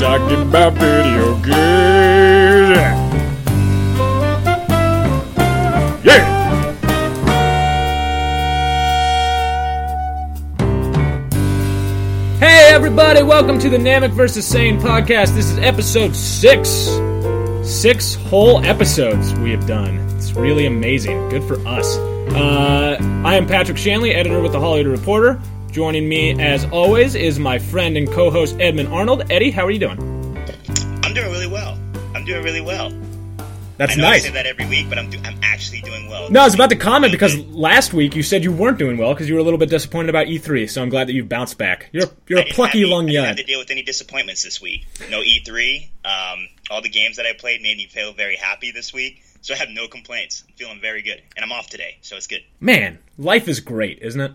talking about video games. Yeah! Hey everybody, welcome to the Namek vs. Sane podcast. This is episode six. Six whole episodes we have done. It's really amazing. Good for us. Uh, I am Patrick Shanley, editor with the Hollywood Reporter. Joining me, as always, is my friend and co-host Edmund Arnold. Eddie, how are you doing? I'm doing really well. I'm doing really well. That's I know nice. I say that every week, but I'm do- I'm actually doing well. No, I was about to comment because last week you said you weren't doing well because you were a little bit disappointed about E3. So I'm glad that you've bounced back. You're you're I a plucky young I didn't have to deal with any disappointments this week. No E3. Um, all the games that I played made me feel very happy this week, so I have no complaints. I'm feeling very good, and I'm off today, so it's good. Man, life is great, isn't it?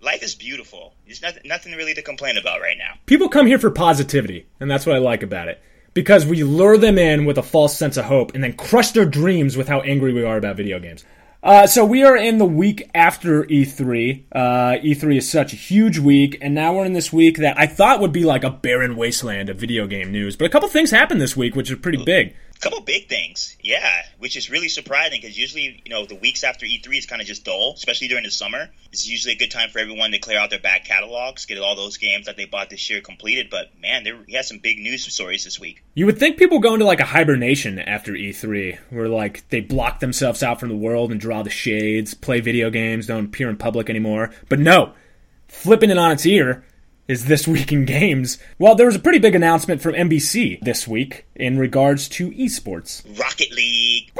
Li- Life is beautiful. There's nothing, nothing really to complain about right now. People come here for positivity, and that's what I like about it. Because we lure them in with a false sense of hope and then crush their dreams with how angry we are about video games. Uh, so we are in the week after E3. Uh, E3 is such a huge week, and now we're in this week that I thought would be like a barren wasteland of video game news. But a couple things happened this week, which are pretty big. A couple big things, yeah, which is really surprising because usually, you know, the weeks after E3 is kind of just dull, especially during the summer. It's usually a good time for everyone to clear out their back catalogs, get all those games that they bought this year completed. But man, there we had some big news stories this week. You would think people go into like a hibernation after E3, where like they block themselves out from the world and draw the shades, play video games, don't appear in public anymore. But no, flipping it on its ear is this week in games. Well, there was a pretty big announcement from NBC this week in regards to esports. Rocket League.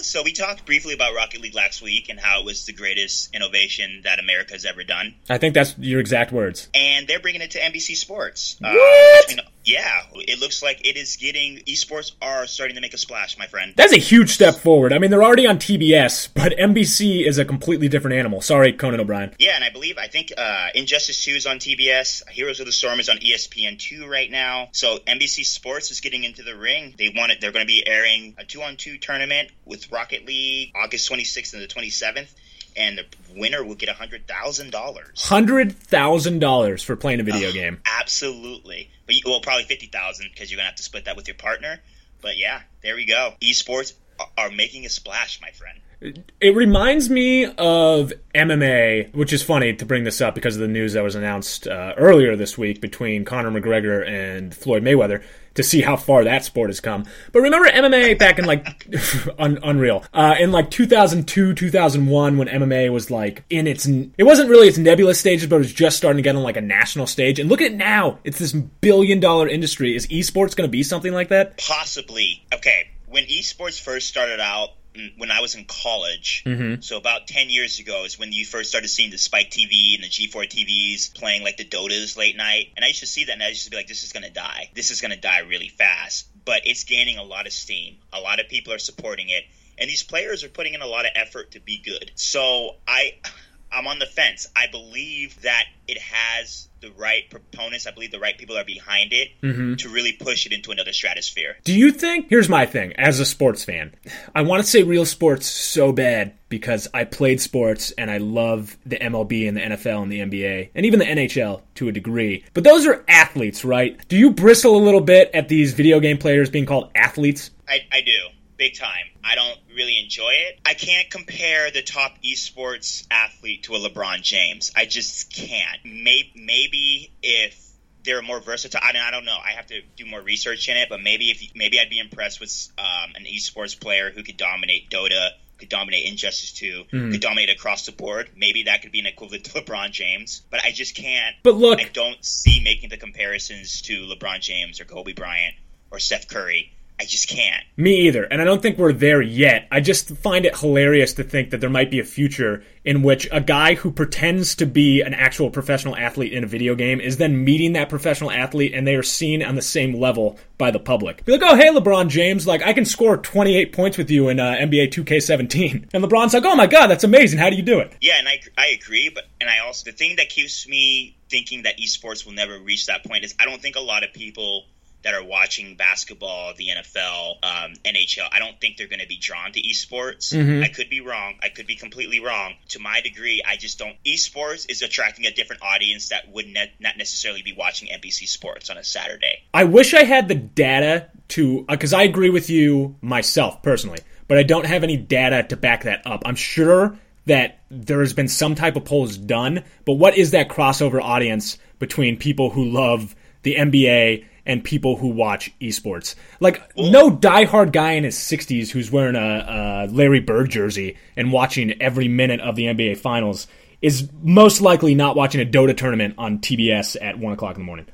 So we talked briefly about Rocket League last week and how it was the greatest innovation that America has ever done. I think that's your exact words. And they're bringing it to NBC Sports. Uh, What? know, yeah, it looks like it is getting esports are starting to make a splash, my friend. That's a huge step forward. I mean, they're already on TBS, but NBC is a completely different animal. Sorry, Conan O'Brien. Yeah, and I believe I think uh, Injustice 2 is on TBS. Heroes of the Storm is on ESPN 2 right now. So NBC Sports is getting into the ring. They want it. They're going to be airing a two-on-two tournament with Rocket League August 26th and the 27th, and the winner will get hundred thousand dollars. Hundred thousand dollars for playing a video game. Absolutely, but you, well, probably fifty thousand because you're gonna have to split that with your partner. But yeah, there we go. Esports are, making a splash, my friend. It reminds me of MMA, which is funny to bring this up because of the news that was announced uh, earlier this week between Conor McGregor and Floyd Mayweather to see how far that sport has come. But remember MMA back in like un- unreal uh, in like 2002, 2001 when MMA was like in its it wasn't really its nebulous stages, but it was just starting to get on like a national stage. And look at it now; it's this billion dollar industry. Is esports going to be something like that? Possibly. Okay, when esports first started out, when I was in college, mm-hmm. so about 10 years ago is when you first started seeing the Spike TV and the G4 TVs playing like the Dotas late night. And I used to see that and I used to be like, this is going to die. This is going to die really fast. But it's gaining a lot of steam. A lot of people are supporting it. And these players are putting in a lot of effort to be good. So I. I'm on the fence. I believe that it has the right proponents. I believe the right people are behind it mm-hmm. to really push it into another stratosphere. Do you think? Here's my thing as a sports fan. I want to say real sports so bad because I played sports and I love the MLB and the NFL and the NBA and even the NHL to a degree. But those are athletes, right? Do you bristle a little bit at these video game players being called athletes? I, I do. Big time. I don't really enjoy it. I can't compare the top esports athlete to a LeBron James. I just can't. Maybe, maybe if they're more versatile. I, mean, I don't know. I have to do more research in it, but maybe if maybe I'd be impressed with um, an esports player who could dominate Dota, could dominate Injustice 2, could dominate across the board. Maybe that could be an equivalent to LeBron James, but I just can't. But look, I don't see making the comparisons to LeBron James or Kobe Bryant or Steph Curry. I just can't. Me either. And I don't think we're there yet. I just find it hilarious to think that there might be a future in which a guy who pretends to be an actual professional athlete in a video game is then meeting that professional athlete and they are seen on the same level by the public. Be like, oh, hey, LeBron James, like, I can score 28 points with you in uh, NBA 2K17. And LeBron's like, oh my God, that's amazing. How do you do it? Yeah, and I, I agree, but and I also the thing that keeps me thinking that esports will never reach that point is I don't think a lot of people that are watching basketball, the NFL, um, NHL, I don't think they're going to be drawn to esports. Mm-hmm. I could be wrong. I could be completely wrong. To my degree, I just don't. Esports is attracting a different audience that would ne- not necessarily be watching NBC Sports on a Saturday. I wish I had the data to, because I agree with you myself personally, but I don't have any data to back that up. I'm sure that there has been some type of polls done, but what is that crossover audience between people who love the NBA and people who watch esports. Like no diehard guy in his 60s who's wearing a, a Larry Bird jersey and watching every minute of the NBA Finals is most likely not watching a Dota tournament on TBS at one o'clock in the morning.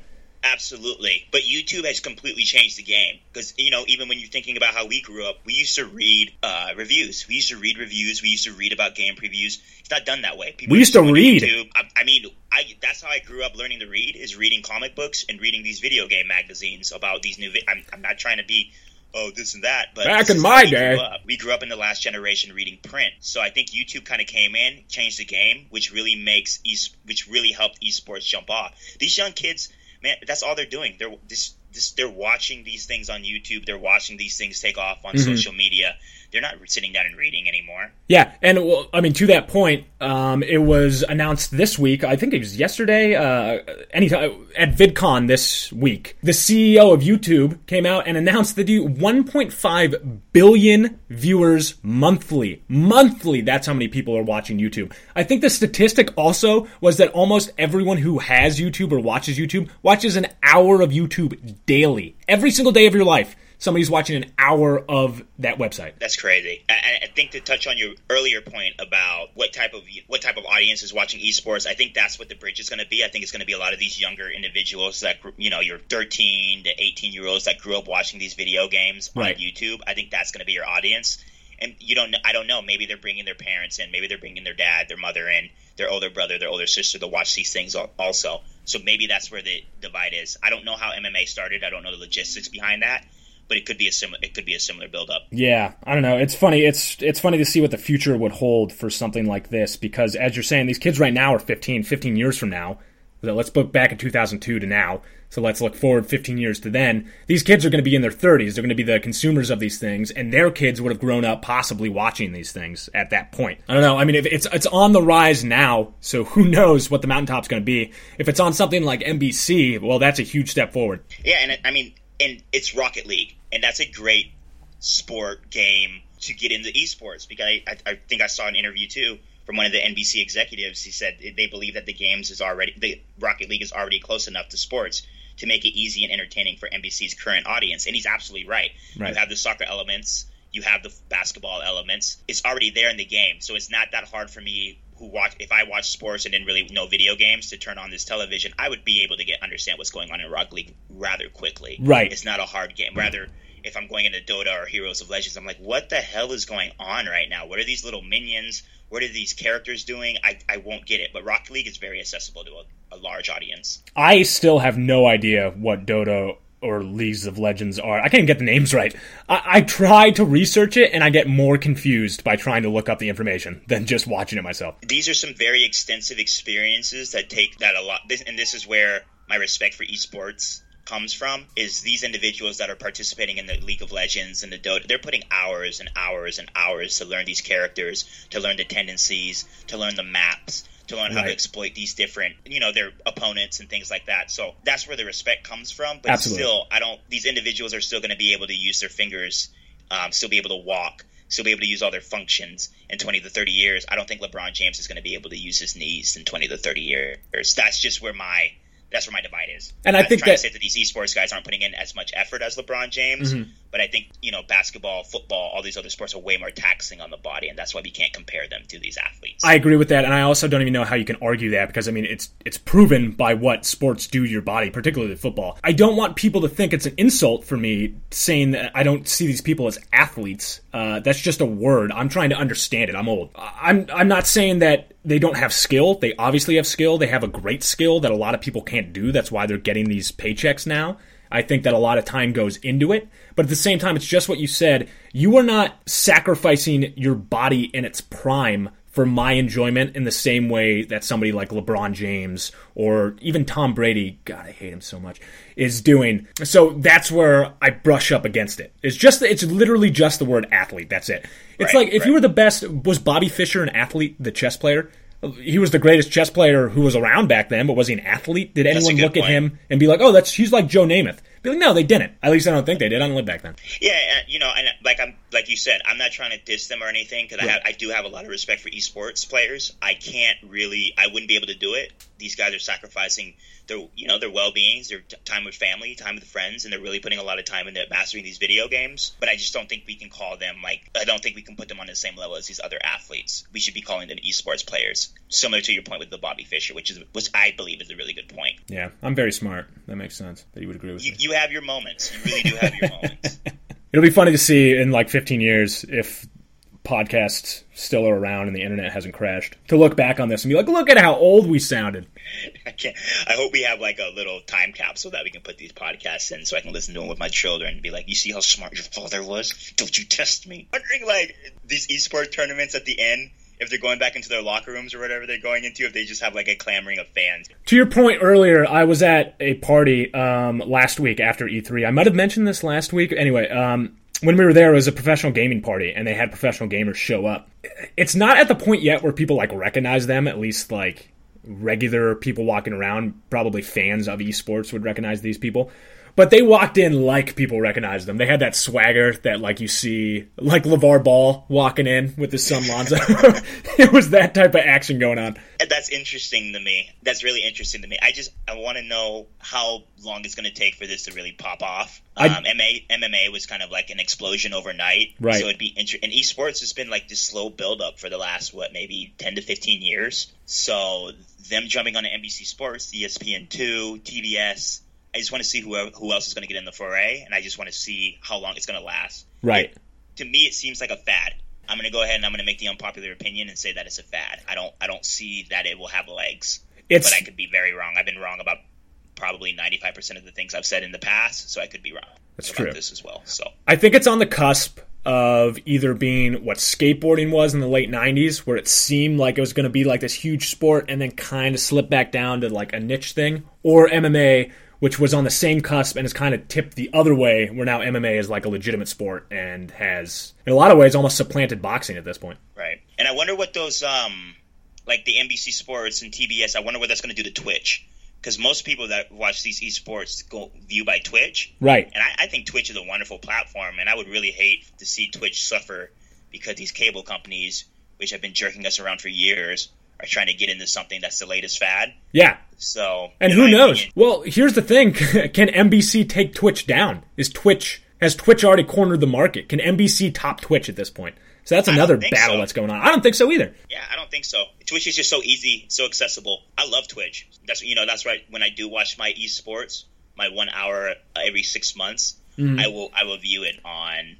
Absolutely. But YouTube has completely changed the game. Because, you know, even when you're thinking about how we grew up, we used to read uh, reviews. We used to read reviews. We used to read about game previews. It's not done that way. People we used to read. I, I mean, I, that's how I grew up learning to read, is reading comic books and reading these video game magazines about these new... Vi- I'm, I'm not trying to be oh this and that but back in my day grew we grew up in the last generation reading print so i think youtube kind of came in changed the game which really makes e- which really helped esports jump off these young kids man, that's all they're doing. They're this, this, they're watching these things on YouTube. They're watching these things take off on mm-hmm. social media they're not sitting down and reading anymore. Yeah, and well, I mean, to that point, um, it was announced this week. I think it was yesterday. Uh, anytime at VidCon this week, the CEO of YouTube came out and announced that you 1.5 billion viewers monthly. Monthly, that's how many people are watching YouTube. I think the statistic also was that almost everyone who has YouTube or watches YouTube watches an hour of YouTube daily, every single day of your life somebody's watching an hour of that website. That's crazy. I, I, think to touch on your earlier point about what type of what type of audience is watching esports, I think that's what the bridge is going to be. I think it's going to be a lot of these younger individuals that you know, your 13 to 18 year olds that grew up watching these video games right. on YouTube. I think that's going to be your audience. And you don't, I don't know. Maybe they're bringing their parents in. Maybe they're bringing their dad, their mother in, their older brother, their older sister to watch these things also. So maybe that's where the divide is. I don't know how MMA started. I don't know the logistics behind that but it could be a similar it could be a similar build up. Yeah, I don't know. It's funny. It's it's funny to see what the future would hold for something like this because as you're saying, these kids right now are 15, 15 years from now. Let's look back at 2002 to now. So let's look forward 15 years to then. These kids are going to be in their 30s. They're going to be the consumers of these things, and their kids would have grown up possibly watching these things at that point. I don't know. I mean, if it's it's on the rise now, so who knows what the mountaintop's going to be? If it's on something like NBC, well, that's a huge step forward. Yeah, and I mean, and it's Rocket League and that's a great sport game to get into esports because I, I, think I saw an interview too from one of the NBC executives. He said they believe that the games is already the Rocket League is already close enough to sports to make it easy and entertaining for NBC's current audience, and he's absolutely right. right. You have the soccer elements, you have the basketball elements. It's already there in the game, so it's not that hard for me who watch if I watch sports and didn't really know video games to turn on this television, I would be able to get understand what's going on in Rocket League rather quickly. Right. It's not a hard game. Rather, if I'm going into Dota or Heroes of Legends, I'm like, what the hell is going on right now? What are these little minions? What are these characters doing? I, I won't get it. But Rocket League is very accessible to a, a large audience. I still have no idea what Dota or Leagues of Legends are. I can't even get the names right. I, I, try to research it and I get more confused by trying to look up the information than just watching it myself. These are some very extensive experiences that take that a lot, and this is where my respect for esports comes from is these individuals that are participating in the League of Legends and the Dota. They're putting hours and hours and hours to learn these characters, to learn the tendencies, to learn the maps, to learn how to exploit these different, you know, their opponents and things like that. So that's where the respect comes from. But Absolutely. still, I don't. These individuals are still going to be able to use their fingers, um, still be able to walk, still be able to use all their functions in 20 to 30 years. I don't think LeBron James is going to be able to use his knees in 20 to 30 years. That's just where my that's where my divide is. And I think trying that to say that these esports guys aren't putting in as much effort as LeBron James, mm-hmm. but I think you know basketball, football, all these other sports are way more taxing on the body, and that's why we can't compare them to these athletes. I agree with that, and I also don't even know how you can argue that because I mean it's it's proven by what sports do to your body, particularly football. I don't want people to think it's an insult for me saying that I don't see these people as athletes. Uh, that's just a word. I'm trying to understand it. I'm old. I'm I'm not saying that they don't have skill. They obviously have skill. They have a great skill that a lot of people can't do. That's why they're getting these paychecks now. I think that a lot of time goes into it. But at the same time, it's just what you said. You are not sacrificing your body in its prime for my enjoyment in the same way that somebody like LeBron James or even Tom Brady, God, I hate him so much, is doing. So that's where I brush up against it. It's just it's literally just the word athlete. That's it. It's Right, like if right. you were the best was Bobby Fischer an athlete, the chess player? He was the greatest chess player who was around back then, but was he an athlete? Did anyone look at him and be like, "Oh, that's he's like Joe Namath"? Like, "No, they didn't." At least I don't think they did. I didn't live back then. Yeah, uh, you know, and like I'm like you said, I'm not trying to diss them or anything because I have I do have a lot of respect for esports players. I can't really, I wouldn't be able to do it. These guys are sacrificing their, you know, their well beings, their t- time with family, time with friends, and they're really putting a lot of time into mastering these video games. But I just don't think we can call them like I don't think we can put them on the same level as these other athletes. We should be calling them esports players, similar to your point with the Bobby Fischer, which is which I believe is a really good point. Yeah, I'm very smart. That makes sense. That you would agree with You, me. you have your moments. You really do have your moments. It'll be funny to see in like 15 years if podcasts still are around and the internet hasn't crashed. To look back on this and be like, look at how old we sounded. I can't. I hope we have like a little time capsule that we can put these podcasts in, so I can listen to them with my children and be like, "You see how smart your father was? Don't you test me?" Wondering like these esports tournaments at the end, if they're going back into their locker rooms or whatever they're going into, if they just have like a clamoring of fans. To your point earlier, I was at a party um, last week after E3. I might have mentioned this last week. Anyway, um, when we were there, it was a professional gaming party, and they had professional gamers show up. It's not at the point yet where people like recognize them. At least like regular people walking around, probably fans of esports would recognize these people. But they walked in like people recognized them. They had that swagger that like you see like LaVar Ball walking in with his son Lonzo. it was that type of action going on. That's interesting to me. That's really interesting to me. I just I want to know how long it's going to take for this to really pop off. I- Um, MMA, MMA was kind of like an explosion overnight, Right. So it'd be interesting. And esports has been like this slow build up for the last what maybe ten to fifteen years. So them jumping on NBC Sports, ESPN two, TBS. I just want to see who who else is going to get in the foray, and I just want to see how long it's going to last. Right. to me it seems like a fad. I'm going to go ahead and I'm going to make the unpopular opinion and say that it's a fad. I don't I don't see that it will have legs. It's but I could be very wrong. I've been wrong about probably 95% of the things I've said in the past, so I could be wrong That's about true. this as well. So I think it's on the cusp of either being what skateboarding was in the late 90s, where it seemed like it was going to be like this huge sport and then kind of slip back down to like a niche thing, or MMA, which was on the same cusp and has kind of tipped the other way, where now MMA is like a legitimate sport and has, in a lot of ways, almost supplanted boxing at this point. right. And I wonder what those um like the NBC Sports and TBS. I wonder what that's going to do to Twitch because most people that watch these esports go view by Twitch. Right. And I, I think Twitch is a wonderful platform, and I would really hate to see Twitch suffer because these cable companies, which have been jerking us around for years, are trying to get into something that's the latest fad. Yeah. So, And who knows? opinion- Well, here's the thing: Can NBC take Twitch down? Is Twitch has Twitch already cornered the market? Can NBC top Twitch at this point? So that's another battle so. that's going on. I don't think so either. yeah, I don't think so. Twitch is just so easy, so accessible. I love Twitch. That's you know that's right. When I do watch my esports, my one hour every six months, Mm-hmm. I will I will view it on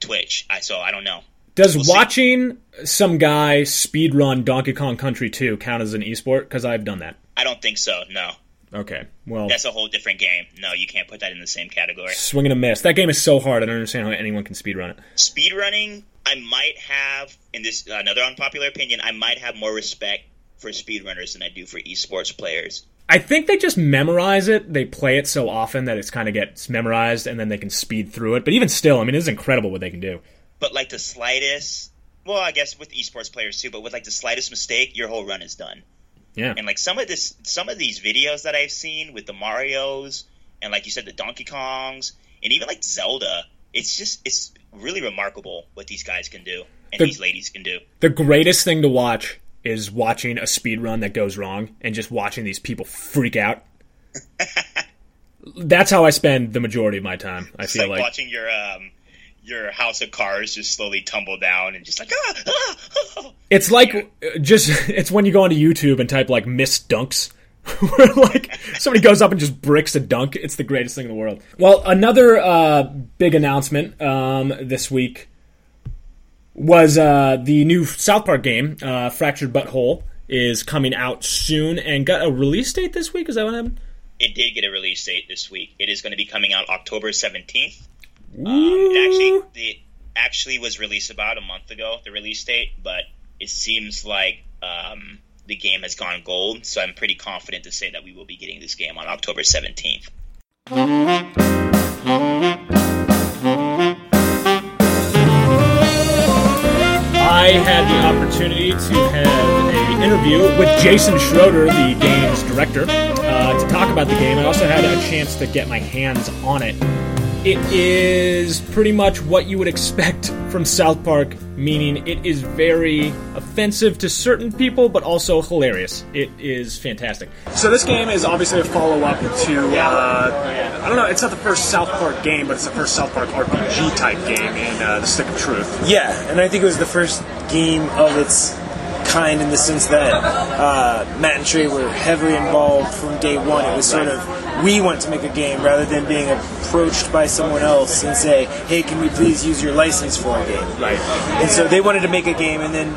Twitch. I so I don't know. Does We'll see. watching some guy speed run Donkey Kong Country 2 count as an esport? Because I've done that. I don't think so. No, Okay, well, that's a whole different game. No, you can't put that in the same category. swing and a miss. That game is so hard. I don't understand how anyone can speed run it. speedrunning, I might have in this another unpopular opinion. I might have more respect for speedrunners than I do for esports players. I think they just memorize it. They play it so often that it's kind of gets memorized, and then they can speed through it. But even still, I mean, it's incredible what they can do. But like the slightest, well, I guess with esports players too. But with like the slightest mistake, your whole run is done. Yeah. And like some of this, some of these videos that I've seen with the Mario's and like you said, the Donkey Kongs and even like Zelda, it's just it's really remarkable what these guys can do and The- these ladies can do. The greatest thing to watch is watching a speed run that goes wrong and just watching these people freak out. That's how I spend the majority of my time. I It's feel like, like, watching your um your house of cards just slowly tumble down and just like ah, ah, ah. it's like uh, just it's when you go onto YouTube and type like miss dunks. Where like somebody goes up and just bricks a dunk. It's the greatest thing in the world. Well, another uh, big announcement um, this week was uh, the new South Park game, uh, Fractured But Whole, is coming out soon and got a release date this week. Is that what happened? It did get a release date this week. It is going to be coming out October seventeenth. Um, it actually it actually was released about a month ago, the release date, but it seems like um, the game has gone gold. So I'm pretty confident to say that we will be getting this game on October 17th. I had the opportunity to have an interview with Jason Schroeder, the game's director, uh, to talk about the game. I also had a chance to get my hands on it. It is pretty much what you would expect from South Park, meaning it is very offensive to certain people, but also hilarious. It is fantastic. So this game is obviously a follow-up to, uh, I don't know, it's not the first South Park game, but it's the first South Park RPG type game in uh, The Stick of Truth. Yeah, and I think it was the first game of its kind in the sense that uh, Matt and Trey were heavily involved from day one. It was sort of we want to make a game rather than being approached by someone else and say, "Hey, can we please use your license for a game?" Right. And so they wanted to make a game, and then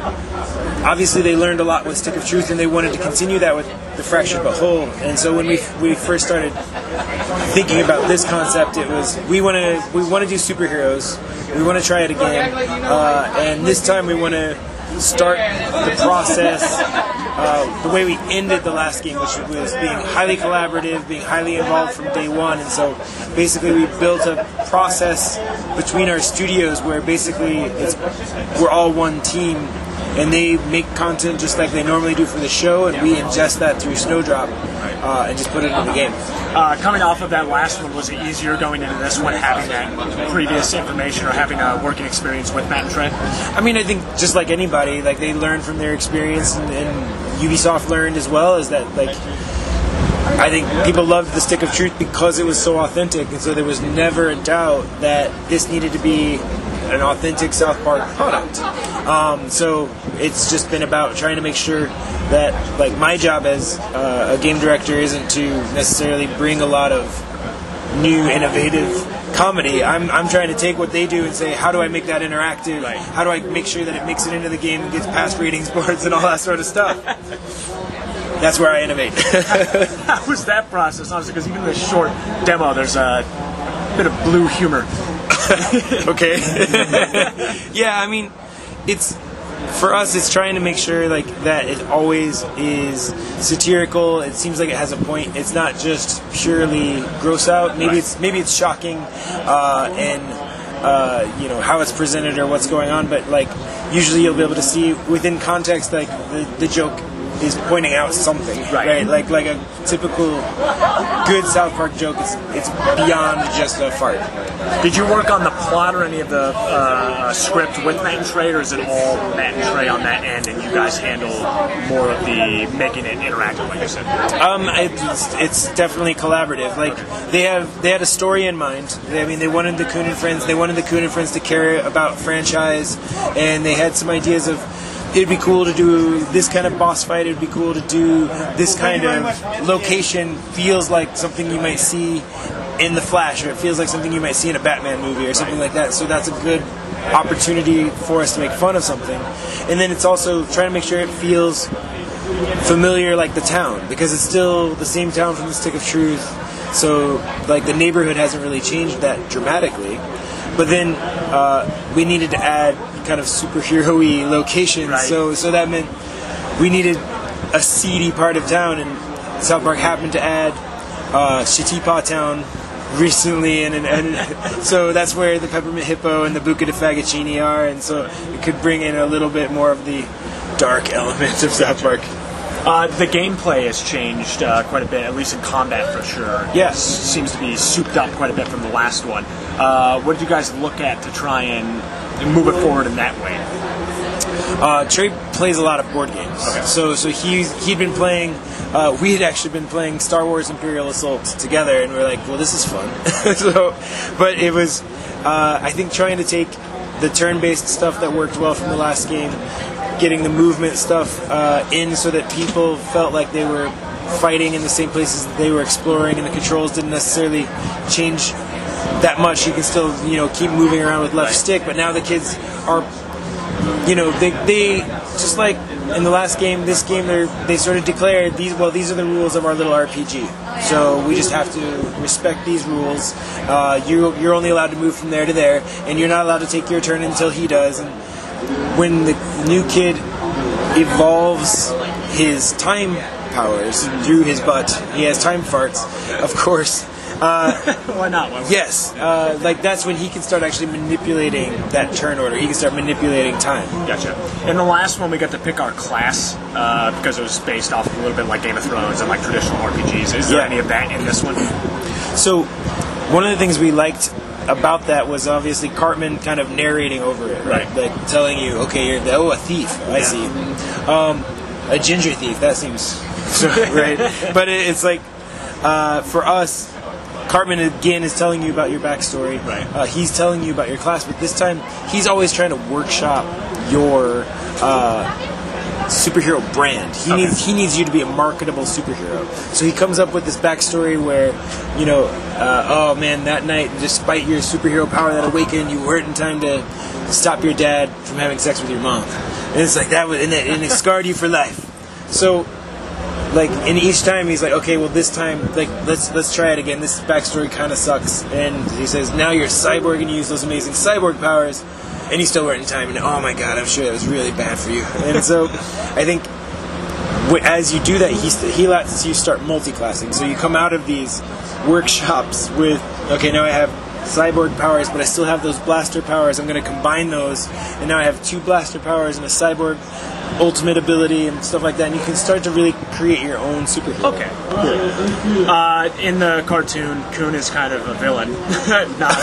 obviously they learned a lot with Stick of Truth, and they wanted to continue that with the Fractured But Whole. And so when we we first started thinking about this concept, it was we want to we want to do superheroes. We want to try it again, uh, and this time we want to start the process uh, the way we ended the last game, which was being highly collaborative, being highly involved from day one. And so basically, we built a process between our studios where basically we're all one team. And they make content just like they normally do for the show, and we ingest that through Snowdrop uh, and just put it in the game. Uh, coming off of that last one, was it easier going into this one having that previous information or having a working experience with Matt and Trey? I mean, I think just like anybody, like they learn from their experience, and, and Ubisoft learned as well. Is that like I think people loved the Stick of Truth because it was so authentic, and so there was never a doubt that this needed to be an authentic South Park product. Um, so it's just been about trying to make sure that, like, my job as uh, a game director isn't to necessarily bring a lot of new, innovative comedy. I'm, I'm trying to take what they do and say, how do I make that interactive? Right. How do I make sure that it makes it into the game and gets past ratings boards and all that sort of stuff? That's where I innovate. How was that process? Obviously, because even in this short demo, there's a bit of blue humor. okay. yeah, I mean, it's for us. It's trying to make sure like that it always is satirical. It seems like it has a point. It's not just purely gross out. Maybe it's maybe it's shocking, uh, and uh, you know how it's presented or what's going on. But like usually you'll be able to see within context like the, the joke is pointing out something, Right. Like like a typical good South Park joke. It's it's beyond just a fart. Did you work on the plot or any of the uh, script with Matt and Trey, or is it all Matt and Trey on that end, and you guys handle more of the making it interactive, like you said? Um, it's, it's definitely collaborative. Like they have, they had a story in mind. They, I mean, they wanted the Coon and Friends. They wanted the Coon and Friends to care about franchise, and they had some ideas of. It'd be cool to do this kind of boss fight. It'd be cool to do this kind of location. Feels like something you might see in the Flash, or it feels like something you might see in a Batman movie, or something like that. So that's a good opportunity for us to make fun of something. And then it's also trying to make sure it feels familiar like the town because it's still the same town from the Stick of Truth. So like the neighborhood hasn't really changed that dramatically. But then uh, we needed to add kind of superhero-y locations. Right. So so that meant we needed a seedy part of town, and South Park happened to add uh, Shatipa Town recently, and, and, and so that's where the Peppermint Hippo and the Buca de Fagocini are, and so it could bring in a little bit more of the dark element of South Park. Uh, the gameplay has changed uh, quite a bit, at least in combat for sure. Yes. Seems to be souped up quite a bit from the last one. Uh, what did you guys look at to try and move it forward in that way? Uh, Trey plays a lot of board games, Okay. so so he he'd been playing. Uh, we had actually been playing Star Wars Imperial Assault together, and we are like, well, this is fun. so, but it was, uh, I think, trying to take the turn-based stuff that worked well from the last game, getting the movement stuff uh, in so that people felt like they were fighting in the same places that they were exploring, and the controls didn't necessarily change that much. You can still, you know, keep moving around with left stick, but now the kids are you know, they, they just like in the last game, this game, they they sort of declared these. Well, these are the rules of our little RPG. So we just have to respect these rules. Uh, you you're only allowed to move from there to there, and you're not allowed to take your turn until he does. And when the new kid evolves his time powers through his butt. He has time farts, of course. Uh, Why not? Why yes, uh, like that's when he can start actually manipulating that turn order. He can start manipulating time. Gotcha. In the last one, we got to pick our class uh, because it was based off a little bit like Game of Thrones and like traditional RPGs. Is there Yeah. any of that in this one? So, one of the things we liked about that was obviously Cartman kind of narrating over it, right? Right. Like telling you, okay, you're the, oh a thief. I see. Um, a ginger thief. That seems right. But it, it's like uh, for us. Cartman again is telling you about your backstory. Right. Uh, he's telling you about your class, but this time he's always trying to workshop your uh, superhero brand. He Okay. needs he needs you to be a marketable superhero. So he comes up with this backstory where, you know, uh, oh man, that night, despite your superhero power that awakened, you weren't in time to stop your dad from having sex with your mom. And it's like that was and it, and it scarred you for life. So like and each time he's like okay well this time like let's let's try it again this backstory kind of sucks and he says now you're a cyborg and you use those amazing cyborg powers and you still weren't in time and oh my god i'm sure that was really bad for you and so i think as you do that he, he lets you start multi-classing so you come out of these workshops with okay now i have cyborg powers but i still have those blaster powers i'm going to combine those and now i have two blaster powers and a cyborg ultimate ability and stuff like that and you can start to really create your own superhero Okay. Uh, in the cartoon, Coon is kind of a villain. Not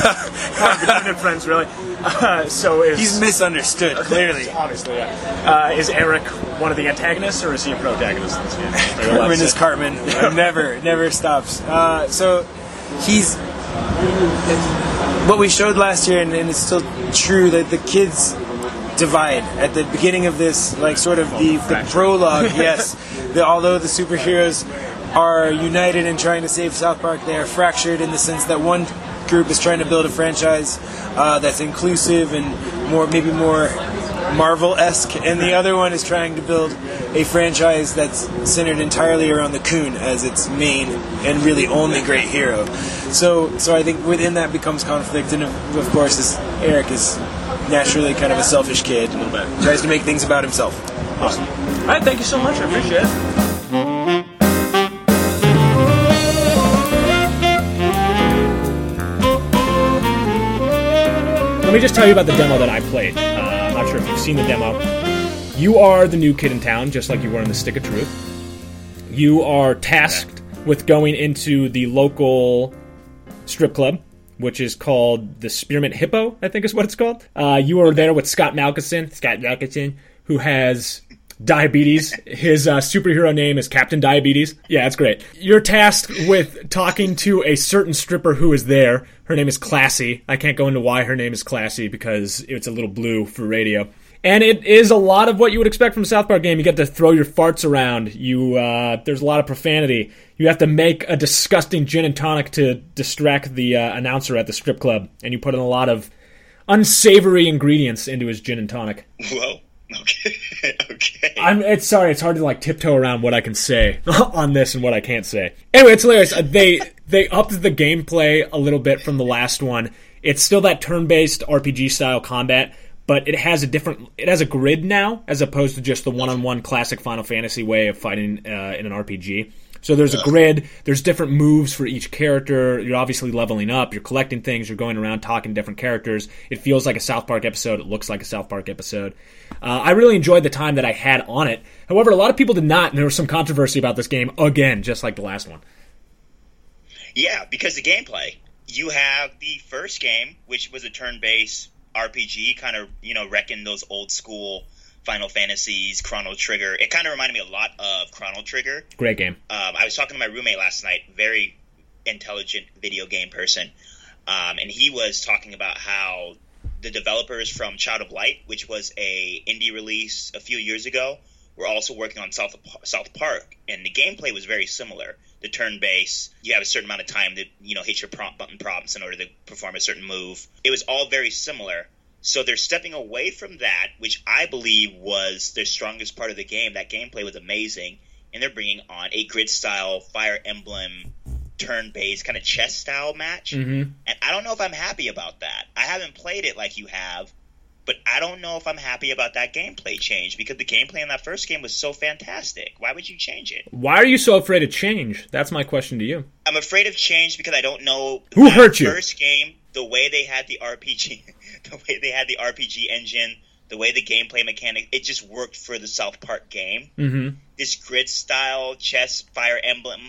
part of the Friends, really. Uh, so is he's misunderstood clearly obviously. Yeah. Uh, is Eric one of the antagonists, or is he a protagonist in this game? Are you allowed Cartman is? Cartman. never, never stops. Uh, so he's what we showed last year, and, and it's still true that the kids divide at the beginning of this, like sort of the, the prologue. yes, the, although the superheroes are united in trying to save South Park, they are fractured in the sense that one group is trying to build a franchise uh, that's inclusive and more, maybe more Marvel-esque, and the other one is trying to build a franchise that's centered entirely around the Coon as its main and really only great hero. So, so I think within that becomes conflict, and of, of course, this Eric is naturally kind of a selfish kid, a little bit, tries to make things about himself. Awesome. All right, thank you so much. I appreciate it. Me just tell you about the demo that I played. Uh, I'm not sure if you've seen the demo. You are the new kid in town, just like you were in the Stick of Truth. You are tasked with going into the local strip club, which is called the Spearmint Hippo, I think is what it's called. Uh, you are there with Scott Malkinson, Scott Malkinson, who has diabetes. His uh, superhero name is Captain Diabetes. Yeah, that's great. You're tasked with talking to a certain stripper who is there. Her name is Classy. I can't go into why her name is Classy because it's a little blue for radio. And it is a lot of what you would expect from a South Park game. You get to throw your farts around. You uh, there's a lot of profanity. You have to make a disgusting gin and tonic to distract the uh, announcer at the strip club, and you put in a lot of unsavory ingredients into his gin and tonic. Whoa. Okay. okay. I'm it's sorry, it's hard to like tiptoe around what I can say on this and what I can't say. Anyway, it's hilarious. Uh, They they upped the gameplay a little bit from the last one. It's still that turn-based RPG style combat, but it has a different it has a grid now as opposed to just the one-on-one classic Final Fantasy way of fighting uh, in an RPG. So there's a grid, there's different moves for each character. You're obviously leveling up, you're collecting things, you're going around talking to different characters. It feels like a South Park episode, it looks like a South Park episode. Uh, I really enjoyed the time that I had on it. However, a lot of people did not, and there was some controversy about this game again, just like the last one. Yeah, because the gameplay. You have the first game, which was a turn-based RPG, kind of you know wrecking those old school Final Fantasies, Chrono Trigger. It kind of reminded me a lot of Chrono Trigger. Great game. Um, I was talking to my roommate last night, very intelligent video game person, um, and he was talking about how the developers from Child of Light, which was a indie release a few years ago, were also working on South South Park, and the gameplay was very similar. The turn base, you have a certain amount of time to you know hit your prompt button prompts in order to perform a certain move. It was all very similar. So they're stepping away from that, which I believe was their strongest part of the game. That gameplay was amazing, and they're bringing on a grid style Fire Emblem turn based kind of chess style match. Mm-hmm. And I don't know if I'm happy about that. I haven't played it like you have, But I don't know if I'm happy about that gameplay change because the gameplay in that first game was so fantastic. Why would you change it? Why are you so afraid of change? That's my question to you. I'm afraid of change because I don't know Who hurt you? First game, the way they had the RPG, the way they had the RPG engine, the way the gameplay mechanic, it just worked for the South Park game. Mm-hmm. This grid style chess Fire Emblem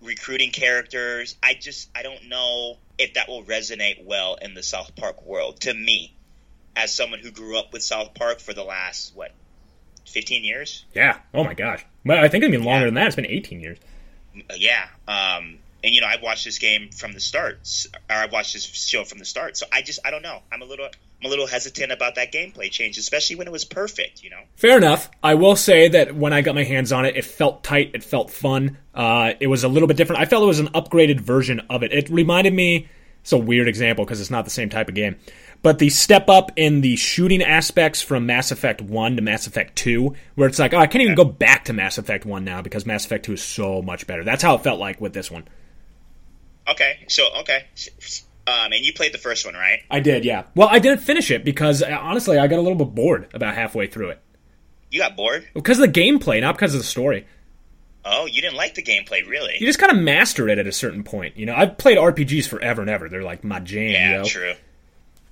recruiting characters, I just I don't know if that will resonate well in the South Park world to me, as someone who grew up with South Park for the last what, fifteen years. Yeah. Oh my gosh. Well, I think it's been longer than that. It's been 18 years. Uh, yeah. Um, and you know, I watched this game from the start, or I watched this show from the start. So I just, I don't know. I'm a little, I'm a little hesitant about that gameplay change, especially when it was perfect. You know. Fair enough. I will say that when I got my hands on it, it felt tight. It felt fun. Uh, it was a little bit different. I felt it was an upgraded version of it. It reminded me. It's a weird example because it's not the same type of game. But the step up in the shooting aspects from Mass Effect 1 to Mass Effect 2, where it's like, oh, I can't even go back to Mass Effect 1 now because Mass Effect 2 is so much better. That's how it felt like with this one. Okay. So okay. Um, and you played the first one, right? I did, yeah. Well, I didn't finish it because uh, honestly, I got a little bit bored about halfway through it. You got bored. Because of the gameplay, not because of the story. Oh, you didn't like the gameplay, really? You just kind of master it at a certain point. You know, I've played RPGs forever and ever. They're like my jam. yeah, true.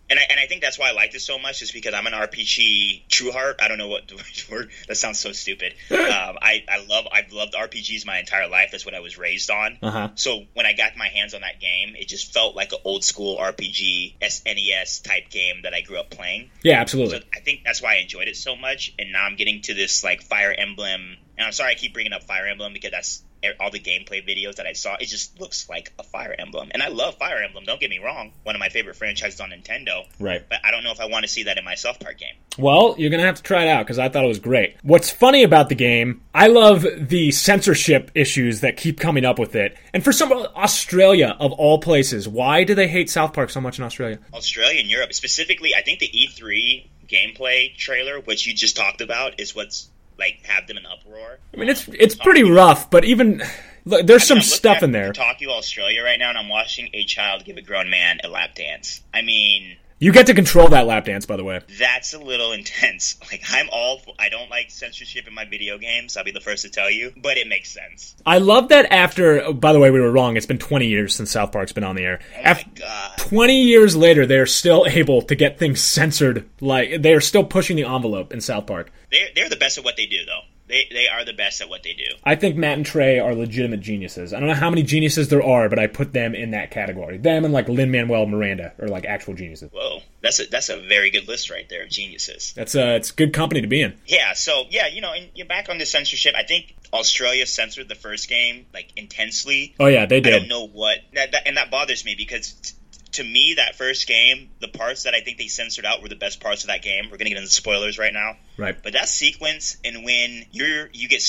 And I, and I think that's why I liked it so much is because I'm an RPG true heart. I don't know what the word that sounds so stupid. um, I, I love I've loved RPGs my entire life. That's what I was raised on. Uh-huh. So when I got my hands on that game, it just felt like an old school RPG SNES type game that I grew up playing. Yeah, absolutely. So I think that's why I enjoyed it so much. And now I'm getting to this like Fire Emblem. And I'm sorry I keep bringing up Fire Emblem because that's all the gameplay videos that I saw. It just looks like a Fire Emblem, and I love Fire Emblem. Don't get me wrong; one of my favorite franchises on Nintendo. Right. But I don't know if I want to see that in my South Park game. Well, you're going to have to try it out because I thought it was great. What's funny about the game, I love the censorship issues that keep coming up with it. And for some Australia, of all places, why do they hate South Park so much in Australia? Australia and Europe, specifically, I think the E3 gameplay trailer, which you just talked about, is what's like have them in uproar. I mean, it's it's pretty rough, but even look, there's some I'm looking stuff at in there. Tokyo, Australia, right now, and I'm watching a child give a grown man a lap dance. I mean, You get to control that lap dance, by the way. that's a little intense. Like, I'm all I don't like censorship in my video games. I'll be the first to tell you, but it makes sense. I love that after. oh, by the way, we were wrong. It's been 20 years since South Park's been on the air. Oh Af- my god. 20 years later, they're still able to get things censored. Like they are still pushing the envelope in South Park. They're, they're the best at what they do, though. They, they are the best at what they do. I think Matt and Trey are legitimate geniuses. I don't know how many geniuses there are, but I put them in that category. Them and like Lin Manuel Miranda are like actual geniuses. Whoa, that's a that's a very good list right there of geniuses. That's uh, it's good company to be in. Yeah, so yeah, you know, and you're back on the censorship. I think Australia censored the first game like intensely. Oh yeah, they did. I don't know what, that, that, and that bothers me because to me, that first game, the parts that I think they censored out were the best parts of that game. We're gonna get into spoilers right now, Right. but that sequence and when you're you get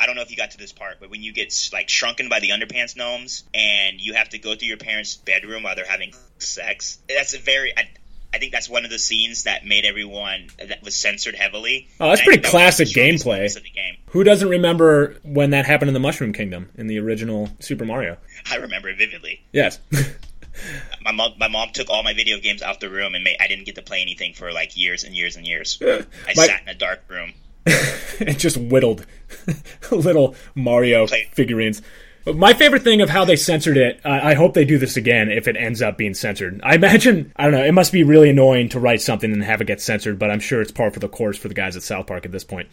I don't know if you got to this part, but when you get like shrunken by the underpants gnomes and you have to go through your parents' bedroom while they're having sex, that's a very I, I think that's one of the scenes that made everyone that was censored heavily. Oh, that's And pretty that was one of the classic gameplay. moments Of the game. Who doesn't remember when that happened in the Mushroom Kingdom in the original Super Mario? I remember it vividly. Yes. My mom, my mom took all my video games out the room, and made, I didn't get to play anything for like years and years and years. I My- sat in a dark room. and just whittled little Mario figurines. But my favorite thing of how they censored it, I I hope they do this again if it ends up being censored. I imagine, I don't know, it must be really annoying to write something and have it get censored, but I'm sure it's par for the course for the guys at South Park at this point.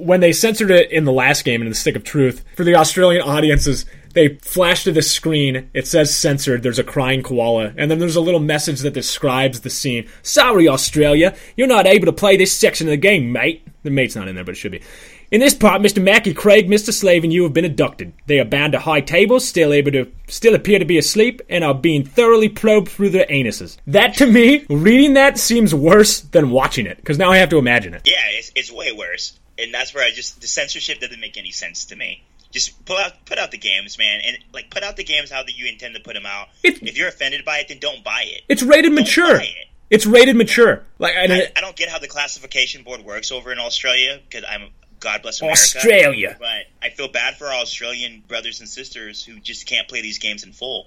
When they censored it in the last game, in the Stick of Truth, for the Australian audiences, they flash to this screen. It says censored. There's a crying koala, and then there's a little message that describes the scene. Sorry, Australia, you're not able to play this section of the game, mate. The mate's not in there, but it should be. In this part, Mr. Mackey, Craig, Mr. Slave, and you have been abducted. They are bound to high tables, still able to still appear to be asleep, and are being thoroughly probed through their anuses. That to me, reading that seems worse than watching it, because now I have to imagine it. Yeah, it's, it's way worse, and that's where I just the censorship doesn't make any sense to me. Just put out put out the games, man, and like put out the games how that you intend to put them out. If you're offended by it, then don't buy it. It's rated mature. buy it. It's rated mature. Like and I, I don't get how the classification board works over in Australia because I'm God bless America. Australia. But I feel bad for our Australian brothers and sisters who just can't play these games in full.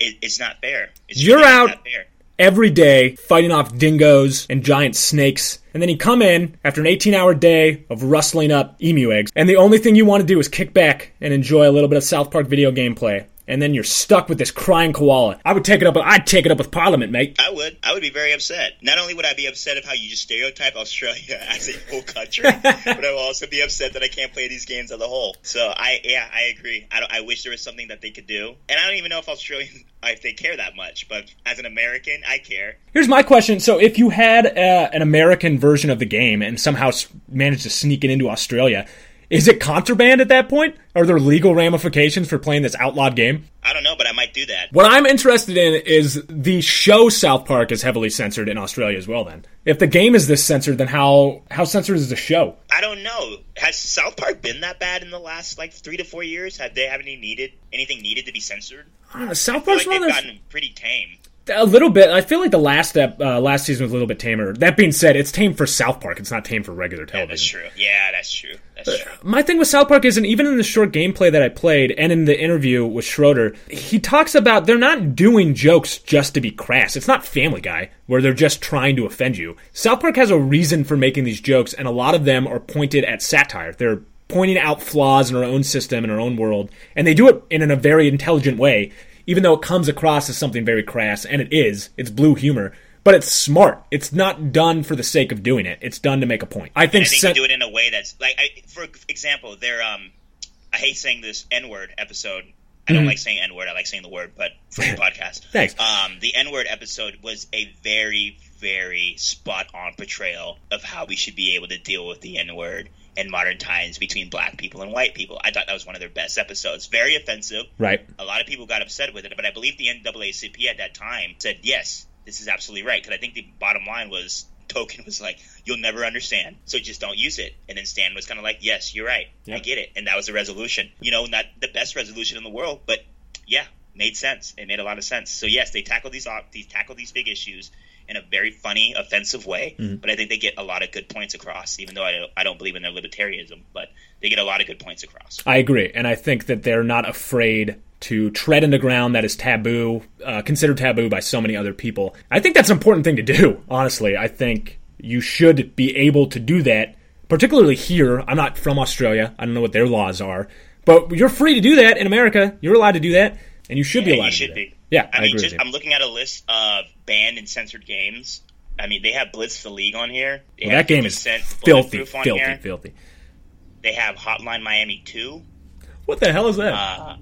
It, it's not fair. It's You're really out. Not fair. Every day fighting off dingoes and giant snakes. And then you come in after an 18 hour day of rustling up emu eggs, and the only thing you want to do is kick back and enjoy a little bit of South Park video gameplay and then you're stuck with this crying koala. I would take it up. I'd take it up with Parliament, mate. I would. I would be very upset. Not only would I be upset of how you just stereotype Australia as a whole country, but I will also be upset that I can't play these games as a whole. So I, yeah, I agree. I, I wish there was something that they could do, and I don't even know if Australians if they care that much. But as an American, I care. Here's my question: So, if you had uh, an American version of the game and somehow managed to sneak it into Australia is it contraband at that point? Are there legal ramifications for playing this outlawed game? I don't know, but I might do that. What I'm interested in is the show South Park is heavily censored in Australia as well. Then, if the game is this censored, then how how censored is the show? I don't know. Has South Park been that bad in the last like three to four years? Have they have any needed anything needed to be censored? Uh, South Park's like they've gotten pretty tame. A little bit. I feel like the last step, uh, last season was a little bit tamer. That being said, it's tame for South Park. It's not tame for regular television. Yeah, that's true. Yeah, that's true. That's true. My thing with South Park is, and even in the short gameplay that I played, and in the interview with Schroeder, he talks about they're not doing jokes just to be crass. It's not Family Guy where they're just trying to offend you. South Park has a reason for making these jokes, and a lot of them are pointed at satire. They're pointing out flaws in our own system and our own world, and they do it in a very intelligent way even though it comes across as something very crass, and it is, it's blue humor. But it's smart. It's not done for the sake of doing it. It's done to make a point. I think, I think sen- do it in a way that's like, I, for example, there. Um, I hate saying this N word episode. I don't mm-hmm. like saying N word. I like saying the word, but for the podcast, thanks. Um, the N word episode was a very, very spot on portrayal of how we should be able to deal with the N word in modern times between black people and white people. I thought that was one of their best episodes. Very offensive. Right. A lot of people got upset with it, but I believe the NAACP at that time said, yes, this is absolutely right. Because I think the bottom line was Token was like, you'll never understand, so just don't use it. And then Stan was kind of like, yes, you're right. Yep. I get it. And that was the resolution. You know, not the best resolution in the world, but yeah, made sense. It made a lot of sense. So yes, they tackle these, these tackle these big issues in a very funny, offensive way. Mm-hmm. But I think they get a lot of good points across, even though I don't, I don't believe in their libertarianism. But they get a lot of good points across. I agree, and I think that they're not afraid to tread into ground that is taboo, uh, considered taboo by so many other people. I think that's an important thing to do. Honestly, I think you should be able to do that. Particularly here, I'm not from Australia. I don't know what their laws are, but you're free to do that in America. You're allowed to do that, and you should be allowed. You should be. Yeah, I, I mean, just, I'm looking at a list of banned and censored games. I mean, they have Blitz the League on here. Well, that game is filthy, filthy, here. filthy. They have Hotline Miami 2. What the hell is that? Uh,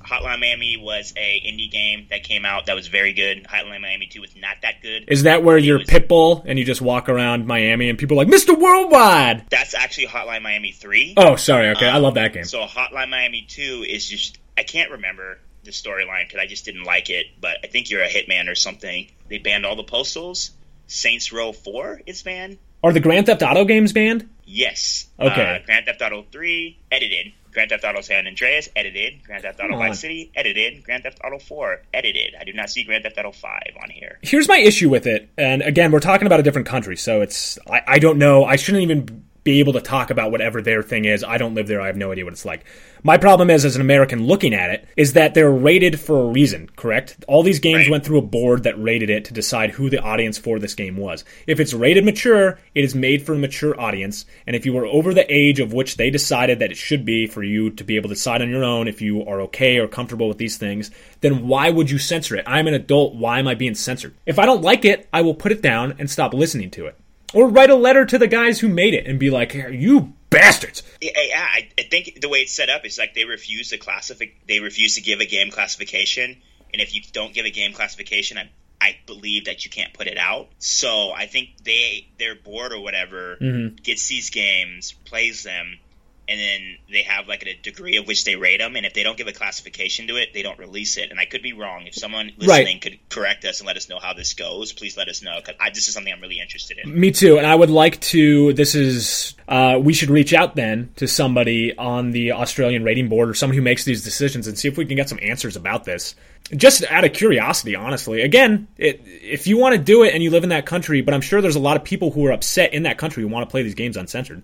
Hotline Miami was a indie game that came out that was very good. Hotline Miami 2 was not that good. Is that where you're was, Pitbull and you just walk around Miami and people are like, Mr. Worldwide? That's actually Hotline Miami 3. Oh, sorry. Okay. Um, I love that game. So Hotline Miami 2 is just, I can't remember the storyline because I just didn't like it. But I think you're a hitman or something. They banned all the postals. Saints Row Four is banned. Are the Grand Theft Auto games banned? Yes. Okay. Uh, Grand Theft Auto Three edited. Grand Theft Auto San Andreas edited. Grand Theft Auto Vice City edited. Grand Theft Auto 4 edited. I do not see Grand Theft Auto 5 on here. Here's my issue with it, and again, we're talking about a different country, so it's I, I don't know. I shouldn't even be able to talk about whatever their thing is. I don't live there. I have no idea what it's like. My problem is, as an American looking at it, is that they're rated for a reason, correct? All these games right. went through a board that rated it to decide who the audience for this game was. If it's rated mature, it is made for a mature audience. And if you were over the age of which they decided that it should be for you to be able to decide on your own if you are okay or comfortable with these things, then why would you censor it? I'm an adult. Why am I being censored? If I don't like it, I will put it down and stop listening to it. Or write a letter to the guys who made it and be like, you bastards. Yeah, I, I think the way it's set up is like they refuse to classify, they refuse to give a game classification, and if you don't give a game classification, I, I believe that you can't put it out. So I think they their board or whatever mm-hmm. gets these games, plays them, and then they have like a degree of which they rate them. And if they don't give a classification to it, they don't release it. And I could be wrong. If someone listening right. could correct us and let us know how this goes, please let us know because this is something I'm really interested in. Me too. And I would like to. This is uh, we should reach out then to somebody on the Australian rating board or someone who makes these decisions and see if we can get some answers about this. Just out of curiosity, honestly. Again, it, if you want to do it and you live in that country, but I'm sure there's a lot of people who are upset in that country who want to play these games uncensored.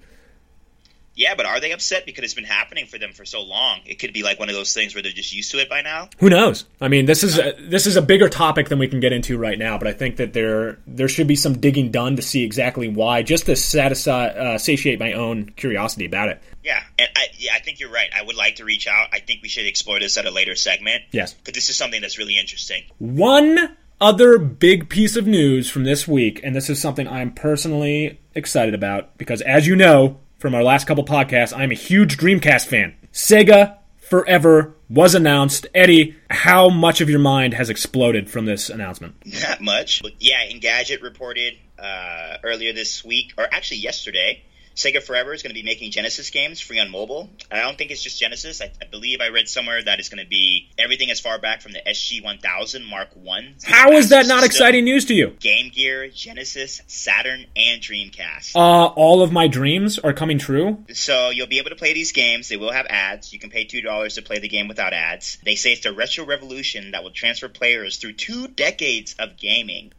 Yeah, but are they upset because it's been happening for them for so long? It could be like one of those things where they're just used to it by now. Who knows? I mean, this is a, this is a bigger topic than we can get into right now, but I think that there there should be some digging done to see exactly why, just to satisfy uh, satiate my own curiosity about it. Yeah, and I, yeah, I think you're right. I would like to reach out. I think we should explore this at a later segment. Yes, because this is something that's really interesting. One other big piece of news from this week, and this is something I'm personally excited about because, as you know, from our last couple podcasts, I'm a huge Dreamcast fan. Sega Forever was announced. Eddie, how much of your mind has exploded from this announcement? Not much. But yeah, Engadget reported uh, earlier this week, or actually yesterday, Sega Forever is going to be making Genesis games free on mobile. I don't think it's just Genesis. I, I believe I read somewhere that it's going to be everything as far back from the SG 1000 Mark One. How is that not system, exciting news to you? Game Gear, Genesis, Saturn, and Dreamcast. Uh, all of my dreams are coming true. So you'll be able to play these games. They will have ads. You can pay two dollars to play the game without ads. They say it's a retro revolution that will transfer players through two decades of gaming.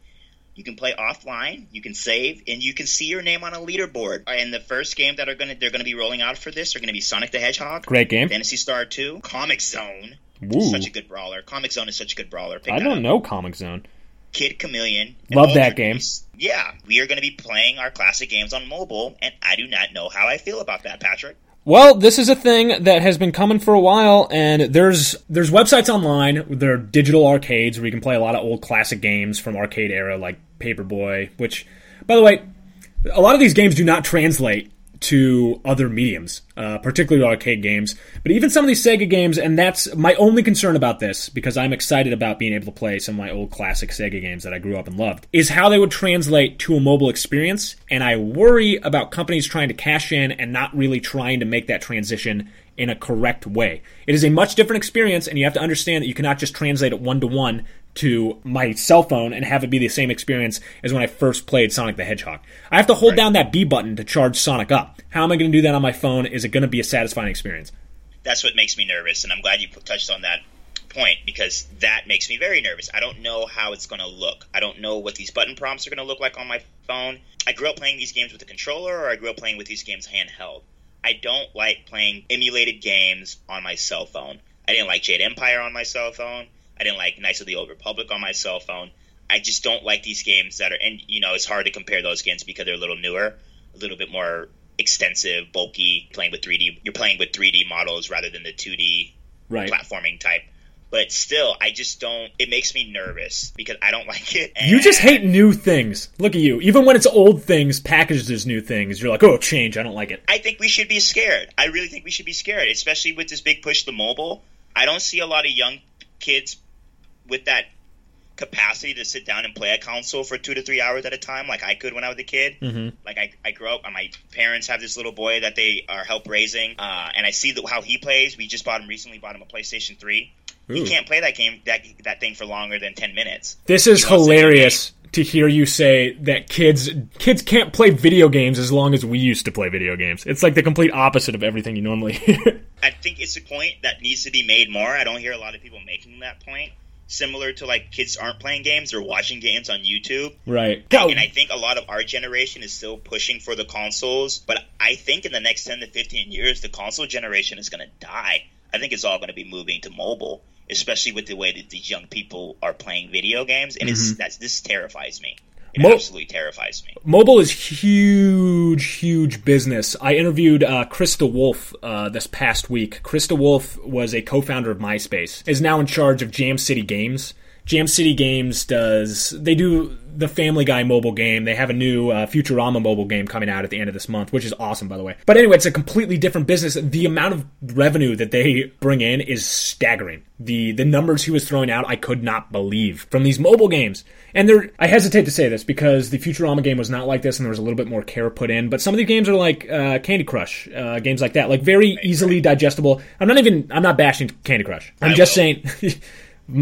You can play offline, you can save, and you can see your name on a leaderboard. And the first game that are gonna they're gonna be rolling out for this are gonna be Sonic the Hedgehog, great game, Phantasy Star Two, Comix Zone, Ooh. such a good brawler. Comix Zone is such a good brawler. Pick I don't know Comix Zone. Kid Chameleon. Love that game. Yeah, we are going to be playing our classic games on mobile, and I do not know how I feel about that, Patrick. Well, this is a thing that has been coming for a while, and there's there's websites online. There are digital arcades where you can play a lot of old classic games from arcade era, like Paperboy. Which, by the way, a lot of these games do not translate to other mediums, uh, particularly arcade games. But even some of these Sega games, and that's my only concern about this, because I'm excited about being able to play some of my old classic Sega games that I grew up and loved, is how they would translate to a mobile experience. And I worry about companies trying to cash in and not really trying to make that transition in a correct way. It is a much different experience, and you have to understand that you cannot just translate it one to one to my cell phone and have it be the same experience as when I first played Sonic the Hedgehog. I have to hold right. down that B button to charge Sonic up. How am I going to do that on my phone? Is it going to be a satisfying experience? That's what makes me nervous, and I'm glad you touched on that point because that makes me very nervous. I don't know how it's going to look. I don't know what these button prompts are going to look like on my phone. I grew up playing these games with a controller, or I grew up playing with these games handheld. I don't like playing emulated games on my cell phone. I didn't like Jade Empire on my cell phone. I didn't like Knights of the Old Republic on my cell phone. I just don't like these games that are, and you know, it's hard to compare those games because they're a little newer, a little bit more extensive, bulky. Playing with 3D, you're playing with 3D models rather than the 2D right. platforming type. But still, I just don't. It makes me nervous because I don't like it. you just hate new things. Look at you. Even when it's old things packaged as new things, you're like, oh, change. I don't like it. I think we should be scared. I really think we should be scared, especially with this big push to mobile. I don't see a lot of young kids with that capacity to sit down and play a console for two to three hours at a time, like I could when I was a kid. Mm-hmm. Like I, I grew up, my parents have this little boy that they are help raising, uh, and I see the, how he plays. We just bought him recently, bought him a PlayStation Three. Ooh. He can't play that game that that thing for longer than ten minutes. This is hilarious to hear you say that kids kids can't play video games as long as we used to play video games. It's like the complete opposite of everything you normally hear. I think it's a point that needs to be made more. I don't hear a lot of people making that point similar to like kids aren't playing games they're watching games on youtube right Go. and i think a lot of our generation is still pushing for the consoles but i think in the next 10 to 15 years the console generation is going to die i think it's all going to be moving to mobile especially with the way that these young people are playing video games and mm-hmm. it's that's this terrifies me it Mo- absolutely terrifies me. Mobile is huge, huge business. I interviewed uh, Chris DeWolfe uh, this past week. Chris Wolf was a co-founder of MySpace. Is now in charge of Jam City Games. Jam City Games does they do the Family Guy mobile game. They have a new uh, Futurama mobile game coming out at the end of this month, which is awesome, by the way. But anyway, it's a completely different business. The amount of revenue that they bring in is staggering. The the numbers he was throwing out, I could not believe from these mobile games. And there, I hesitate to say this because the Futurama game was not like this, and there was a little bit more care put in. But some of the games are like uh, Candy Crush, uh, games like that, like very easily digestible. I'm not even, I'm not bashing Candy Crush. I'm I just will. saying.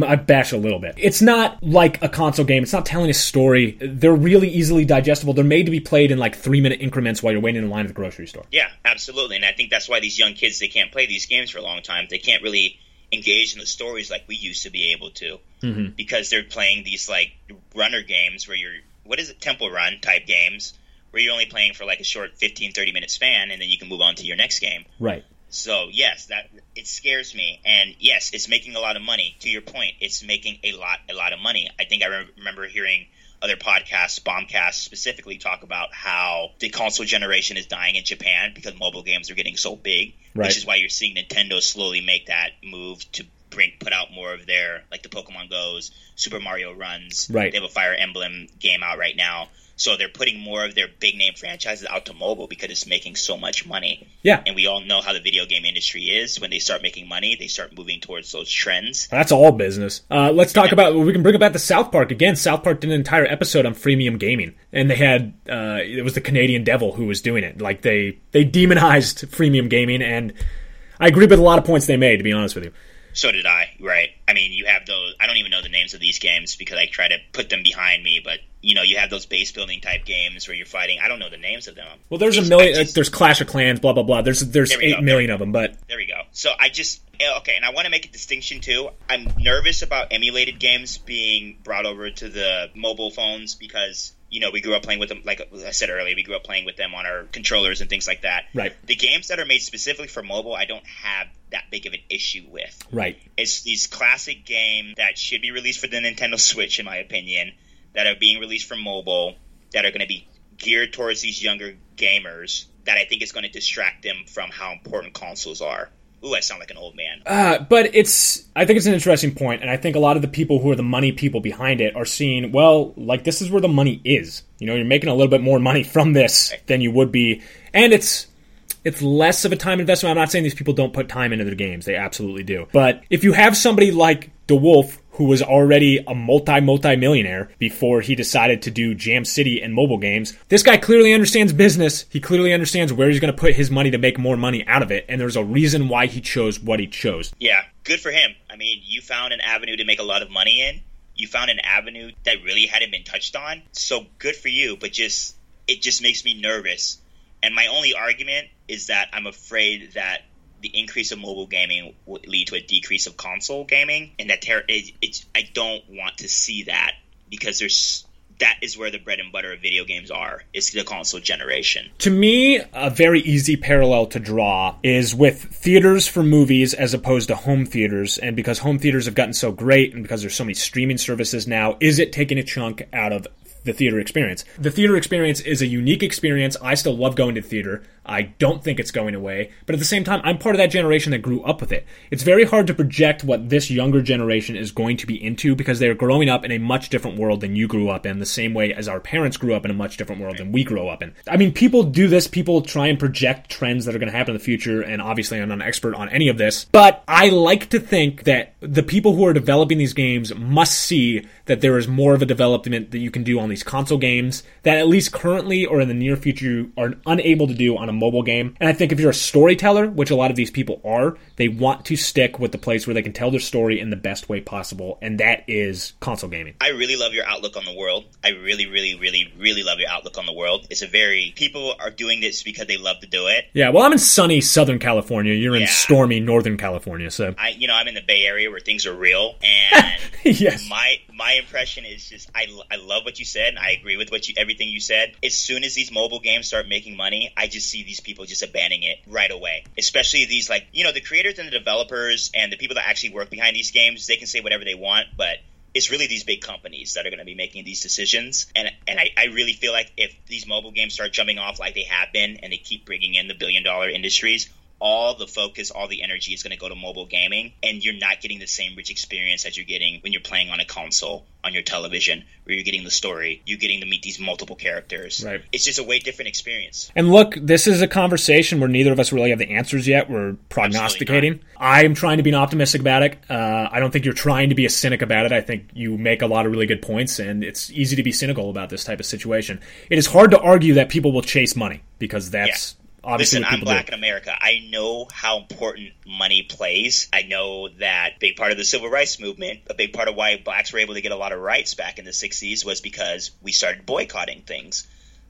I bash a little bit. It's not like a console game. It's not telling a story. They're really easily digestible. They're made to be played in like three minute increments while you're waiting in line at the grocery store. Yeah, absolutely. And I think that's why these young kids they can't play these games for a long time. They can't really engage in the stories like we used to be able to mm-hmm. because they're playing these like runner games where you're what is it temple run type games where you're only playing for like a short 15, 30 minute span, and then you can move on to your next game. Right. So yes, that it scares me, and yes, it's making a lot of money. To your point, it's making a lot, a lot of money. I think I re- remember hearing other podcasts, Bombcast specifically, talk about how the console generation is dying in Japan because mobile games are getting so big, Right. which is why you're seeing Nintendo slowly make that move to bring put out more of their like the Pokemon Goes, Super Mario Runs. Right. They have a Fire Emblem game out right now. So they're putting more of their big name franchises out to mobile because it's making so much money. Yeah. And we all know how the video game industry is. When they start making money, they start moving towards those trends. That's all business. Uh, let's talk about. We can bring about the South Park again. South Park did an entire episode on freemium gaming, and they had uh, it was the Canadian Devil who was doing it. Like they they demonized freemium gaming, and I agree with a lot of points they made. To be honest with you, So did I, right? I mean, you have those. I don't even know the names of these games because I try to put them behind me. But you know, you have those base building type games where you're fighting. I don't know the names of them. well, there's a million. Just- there's Clash of Clans, blah blah blah. There's there's There eight go. million of them, but There we go. So I just eh, okay, and I want to make a distinction too. I'm nervous about emulated games being brought over to the mobile phones because you know we grew up playing with them. Like I said earlier, we grew up playing with them on our controllers and things like that. Right. The games that are made specifically for mobile, I don't have that big of an issue with. right. It's these classic games that should be released for the Nintendo Switch, in my opinion, that are being released for mobile, that are going to be geared towards these younger gamers, that I think is going to distract them from how important consoles are. Ooh, I sound like an old man. Uh, but it's I think it's an interesting point, and I think a lot of the people who are the money people behind it are seeing well, like this is where the money is. You know, you're making a little bit more money from this than you would be, and it's it's less of a time investment. I'm not saying these people don't put time into their games; they absolutely do. But if you have somebody like DeWolfe who was already a multi multi millionaire before he decided to do Jam City and mobile games. This guy clearly understands business. He clearly understands where he's going to put his money to make more money out of it, and there's a reason why he chose what he chose. Yeah, good for him. I mean, you found an avenue to make a lot of money in. You found an avenue that really hadn't been touched on. So good for you, but just it just makes me nervous. And my only argument is that I'm afraid that the increase of mobile gaming will lead to a decrease of console gaming, and that ter- it, it's I don't want to see that because there's that is where the bread and butter of video games are. It's the console generation. To me, a very easy parallel to draw is with theaters for movies as opposed to home theaters. And because home theaters have gotten so great and because there's so many streaming services now, is it taking a chunk out of the theater experience? The theater experience is a unique experience. I still love going to theater. I don't think it's going away. But at the same time, I'm part of that generation that grew up with it. It's very hard to project what this younger generation is going to be into because they're growing up in a much different world than you grew up in, the same way as our parents grew up in a much different world than we grew up in. I mean, people do this, people try and project trends that are going to happen in the future, and obviously I'm not an expert on any of this, but I like to think that the people who are developing these games must see that there is more of a development that you can do on these console games that at least currently or in the near future you are unable to do on a mobile game. And I think if you're a storyteller, which a lot of these people are, they want to stick with the place where they can tell their story in the best way possible, and that is console gaming. I really love your outlook on the world. I really, really, really, really love your outlook on the world. It's a very people are doing this because they love to do it. Yeah, well, I'm in sunny Southern California. You're in Yeah. stormy Northern California, so I, you know, I'm in the Bay Area where things are real, and yes. my my impression is just I, I love what you said. And I agree with what you everything you said. As soon as these mobile games start making money, I just see these people just abandoning it right away. Especially these like you know the creators and the developers and the people that actually work behind these games. They can say whatever they want, but it's really these big companies that are going to be making these decisions. And and I, I really feel like if these mobile games start jumping off like they have been, and they keep bringing in the billion dollar industries, all the focus, all the energy is going to go to mobile gaming, and you're not getting the same rich experience that you're getting when you're playing on a console on your television, where you're getting the story, you're getting to meet these multiple characters. Right. It's just a way different experience. And look, this is a conversation where neither of us really have the answers yet. We're prognosticating. I'm trying to be an optimistic about it. Uh, I don't think you're trying to be a cynic about it. I think you make a lot of really good points, and it's easy to be cynical about this type of situation. It is hard to argue that people will chase money because that's obviously Listen, I'm black do. in America. I know how important money plays. I know that big part of the civil rights movement, a big part of why blacks were able to get a lot of rights back in the 60s was because we started boycotting things.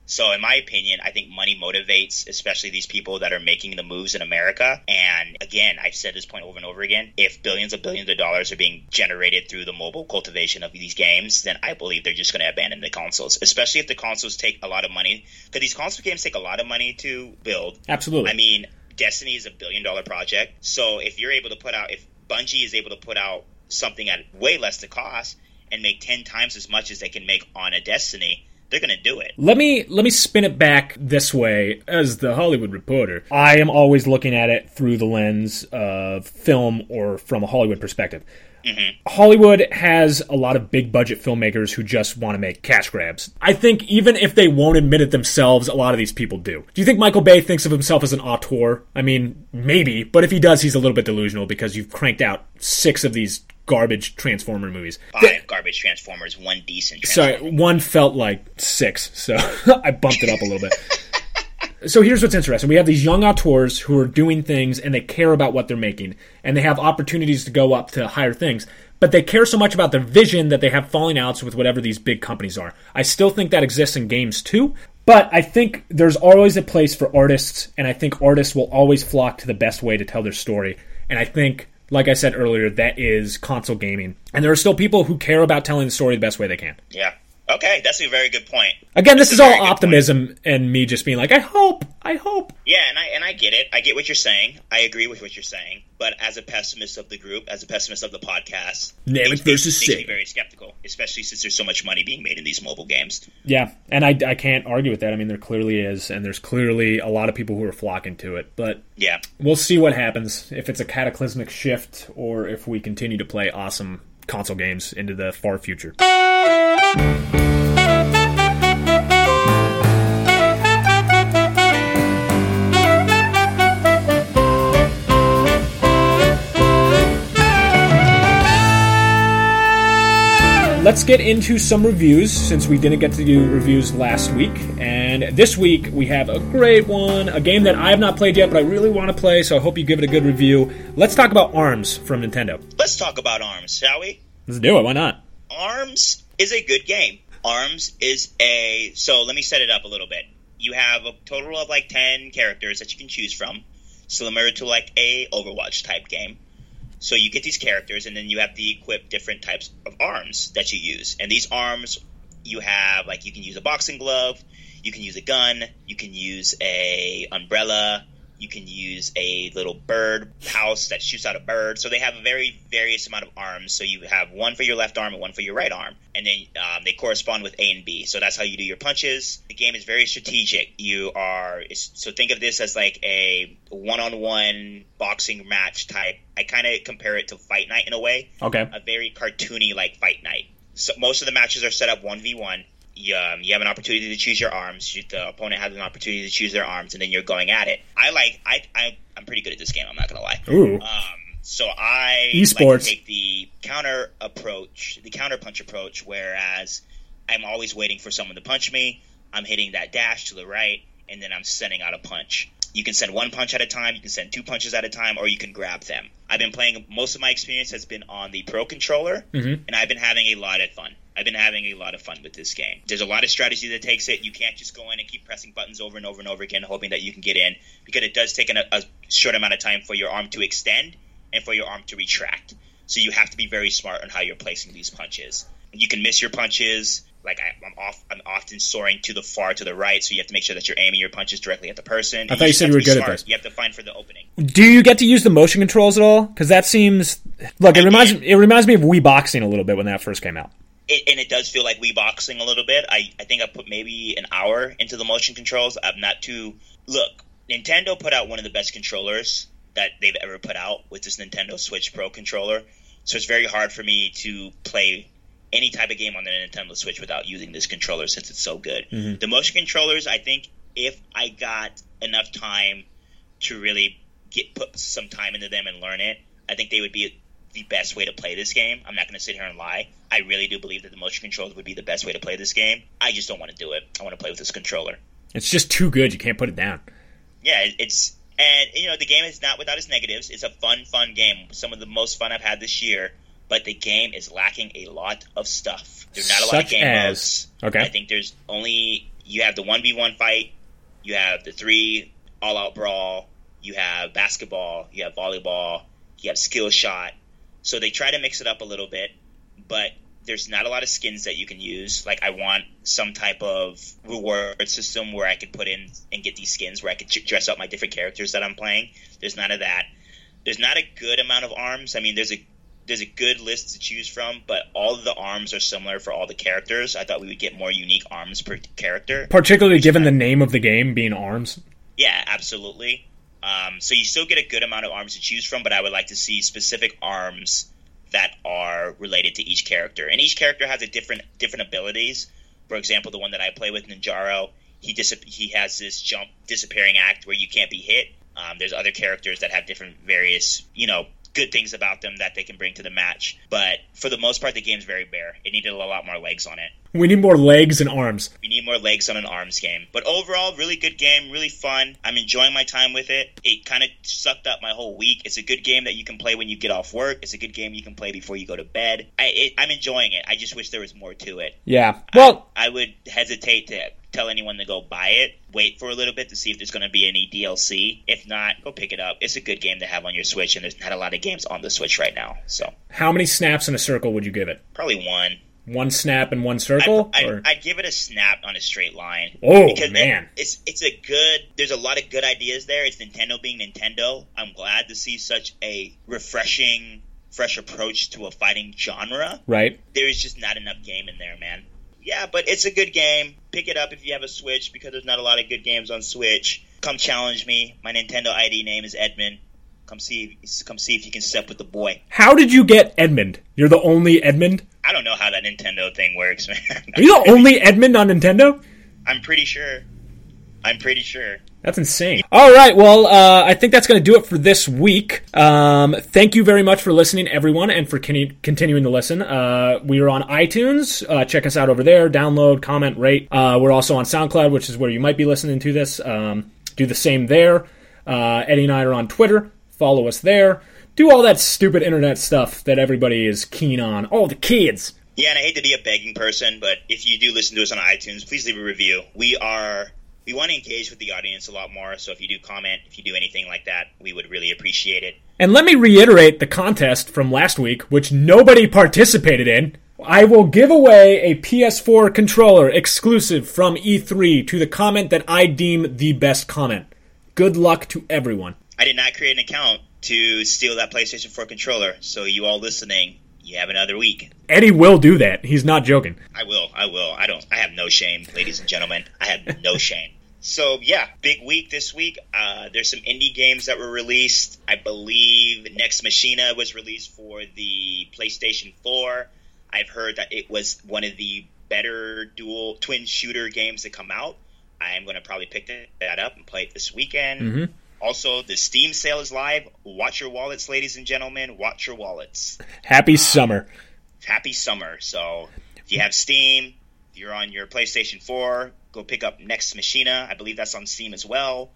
So, in my opinion, I think money motivates, especially these people that are making the moves in America. And again, I've said this point over and over again. If billions of billions of dollars are being generated through the mobile cultivation of these games, then I believe they're just going to abandon the consoles, especially if the consoles take a lot of money. Because these console games take a lot of money to build. Absolutely. I mean, Destiny is a billion dollar project. So, if you're able to put out, if Bungie is able to put out something at way less the cost and make 10 times as much as they can make on a Destiny, they're to do it. Let me let me spin it back this way as the Hollywood reporter. I am always looking at it through the lens of film or from a Hollywood perspective. Mm-hmm. Hollywood has a lot of big budget filmmakers who just want to make cash grabs. I think even if they won't admit it themselves, a lot of these people do. Do you think Michael Bay thinks of himself as an auteur? I mean, maybe, but if he does, he's a little bit delusional because you've cranked out six of these garbage Transformer movies. Five garbage Transformers, one decent. Sorry, one felt like six, so I bumped it up a little bit. So here's what's interesting. We have these young auteurs who are doing things and they care about what they're making and they have opportunities to go up to higher things, but they care so much about their vision that they have falling outs with whatever these big companies are. I still think that exists in games too, but I think there's always a place for artists and I think artists will always flock to the best way to tell their story. And I think like I said earlier, that is console gaming. And there are still people who care about telling the story the best way they can. Yeah. Okay, that's a very good point. Again, this is all optimism point. and me just being like, I hope, I hope. Yeah, and I and I get it. I get what you're saying. I agree with what you're saying. But as a pessimist of the group, as a pessimist of the podcast, Namek versus makes me very skeptical, especially since there's so much money being made in these mobile games. Yeah, and I, I can't argue with that. I mean, there clearly is, and there's clearly a lot of people who are flocking to it. But yeah, we'll see what happens if it's a cataclysmic shift or if we continue to play awesome console games into the far future. Let's get into some reviews since we didn't get to do reviews last week. And this week we have a great one, a game that I have not played yet, but I really want to play, so I hope you give it a good review. Let's talk about ARMS from Nintendo. Let's talk about ARMS, shall we? Let's do it. Why not? ARMS is a good game. ARMS is a. So let me set it up a little bit. You have a total of like 10 characters that you can choose from, similar to like a Overwatch type game. So you get these characters, and then you have to equip different types of arms that you use. And these arms, you have like you can use a boxing glove, you can use a gun, you can use a umbrella, you can use a little bird house that shoots out a bird. So they have a very various amount of arms. So you have one for your left arm and one for your right arm, and then um, they correspond with A and B. So that's how you do your punches. The game is very strategic. You are so think of this as like a one-on-one boxing match type. I kind of compare it to Fight Night in a way. Okay. A very cartoony like Fight Night. So most of the matches are set up one v one you, um, you have an opportunity to choose your arms. The opponent has an opportunity to choose their arms, and then you're going at it. I like I, I I'm pretty good at this game. I'm not gonna lie. Ooh. Um, so I esports like take the counter approach, the counter punch approach, whereas I'm always waiting for someone to punch me. I'm hitting that dash to the right, and then I'm sending out a punch. You can send one punch at a time, you can send two punches at a time, or you can grab them. I've been playing. Most of my experience has been on the Pro controller, mm-hmm. and I've been having a lot of fun. I've been having a lot of fun with this game. There's a lot of strategy that takes it. You can't just go in and keep pressing buttons over and over and over again, hoping that you can get in, because it does take an, a short amount of time for your arm to extend and for your arm to retract. So you have to be very smart on how you're placing these punches. You can miss your punches. Like I, am off, I'm often soaring to the far to the right, so you have to make sure that you're aiming your punches directly at the person. I thought you, you said you were good smart. at this. You have to find for the opening. Do you get to use the motion controls at all? Because that seems look. It I reminds it reminds me of Wii boxing a little bit when that first came out it, and it does feel like Wii boxing a little bit. I, I think I put maybe an hour into the motion controls. I'm not too look. Nintendo put out one of the best controllers that they've ever put out with this Nintendo Switch Pro controller. So it's very hard for me to play any type of game on the Nintendo Switch without using this controller since it's so good. Mm-hmm. The motion controllers, I think, if I got enough time to really get put some time into them and learn it, I think they would be the best way to play this game. I'm not going to sit here and lie. I really do believe that the motion controls would be the best way to play this game. I just don't want to do it. I want to play with this controller. It's just too good. You can't put it down. Yeah, it's and you know the game is not without its negatives. It's a fun, fun game. Some of the most fun I've had this year. But the game is lacking a lot of stuff. There's not a Such lot of game as, modes. Okay. I think there's only you have the one v one fight, you have the three all out brawl, you have basketball, you have volleyball, you have skill shot. So they try to mix it up a little bit, but there's not a lot of skins that you can use. Like I want some type of reward system where I could put in and get these skins where I could dress up my different characters that I'm playing. There's none of that. There's not a good amount of arms. I mean, there's a there's a good list to choose from, but all of the arms are similar for all the characters. I thought we would get more unique arms per character. Particularly given the name of the game being arms. Yeah, absolutely. Um, so you still get a good amount of arms to choose from, but I would like to see specific arms that are related to each character. And each character has a different different abilities. For example, the one that I play with, Ninjara, he dis- he has this jump disappearing act where you can't be hit. Um, there's other characters that have different various, you know, good things about them that they can bring to the match. But for the most part, the game's very bare. It needed a lot more legs on it. We need more legs and arms. We need more legs on an arms game. But overall, really good game, really fun. I'm enjoying my time with it. It kind of sucked up my whole week. It's a good game that you can play when you get off work. It's a good game you can play before you go to bed. I, am enjoying it. I just wish there was more to it. Yeah. Well, I, I would hesitate to tell anyone to go buy it. Wait for a little bit to see if there's going to be any DLC. If not, go pick it up. It's a good game to have on your Switch, and there's not a lot of games on the Switch right now. So, how many snaps in a circle would you give it? Probably one one snap and one circle? I'd, I'd, I'd, give it a snap on a straight line. Oh because man, it, it's it's a good. There's a lot of good ideas there. It's Nintendo being Nintendo. I'm glad to see such a refreshing, fresh approach to a fighting genre. Right. There is just not enough game in there, man. Yeah, but it's a good game. Pick it up if you have a Switch because there's not a lot of good games on Switch. Come challenge me. My Nintendo ID name is Edmund. Come see, come see if you can step with the boy. How did you get Edmund? You're the only Edmund. I don't know how that Nintendo thing works, man. Are you the only Edmund on Nintendo? I'm pretty sure. I'm pretty sure. That's insane. All right, well, uh, I think that's going to do it for this week. Um, thank you very much for listening, everyone, and for con- continuing to listen. Uh, we are on iTunes. Uh, check us out over there. Download, comment, rate. Uh, we're also on SoundCloud, which is where you might be listening to this. Um, do the same there. Uh, Eddie and I are on Twitter. Follow us there do all that stupid internet stuff that everybody is keen on. All the kids. Yeah, and I hate to be a begging person, but if you do listen to us on iTunes, please leave a review. We are we want to engage with the audience a lot more, so if you do comment, if you do anything like that, we would really appreciate it. And let me reiterate the contest from last week, which nobody participated in. I will give away a PS4 controller exclusive from E3 to the comment that I deem the best comment. Good luck to everyone. I did not create an account to steal that PlayStation 4 controller. So you all listening, you have another week. Eddie will do that. He's not joking. I will. I will. I don't. I have no shame, ladies and gentlemen. I have no shame. So yeah, big week this week. Uh, there's some indie games that were released. I believe Nex Machina was released for the PlayStation 4. I've heard that it was one of the better dual twin shooter games to come out. I am going to probably pick that up and play it this weekend. Mm-hmm. Also, the Steam sale is live. Watch your wallets, ladies and gentlemen. Watch your wallets. Happy um, summer. Happy summer. So, if you have Steam, if you're on your PlayStation 4, go pick up Nex Machina. I believe that's on Steam as well.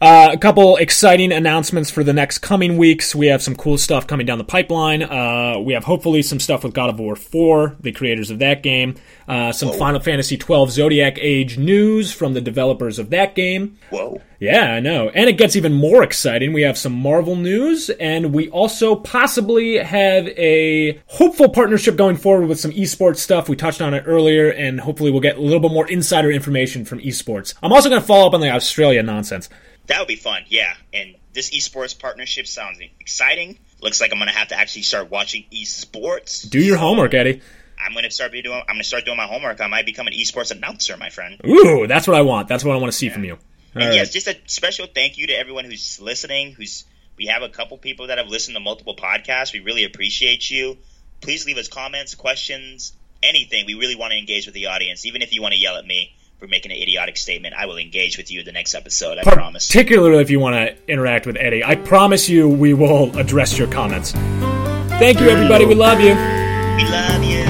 Uh, a couple exciting announcements for the next coming weeks. We have some cool stuff coming down the pipeline. Uh, we have hopefully some stuff with God of War 4, the creators of that game. Uh, some Whoa. Final Fantasy 12 Zodiac Age news from the developers of that game. Whoa. Yeah, I know. And it gets even more exciting. We have some Marvel news, and we also possibly have a hopeful partnership going forward with some esports stuff. We touched on it earlier, and hopefully we'll get a little bit more insider information from esports. I'm also going to follow up on the Australia nonsense. That would be fun, yeah. And this esports partnership sounds exciting. Looks like I'm going to have to actually start watching esports. Do your so homework, Eddie. I'm going to start doing. I'm to start doing my homework. I might become an esports announcer, my friend. Ooh, that's what I want. That's what I want to see yeah. from you. All and right. yes, just a special thank you to everyone who's listening. Who's we have a couple people that have listened to multiple podcasts. We really appreciate you. Please leave us comments, questions, anything. We really want to engage with the audience, even if you want to yell at me for making an idiotic statement, I will engage with you in the next episode. I Par- promise. Particularly if you want to interact with Eddie, I promise you we will address your comments. Thank you, everybody. We love you. We love you.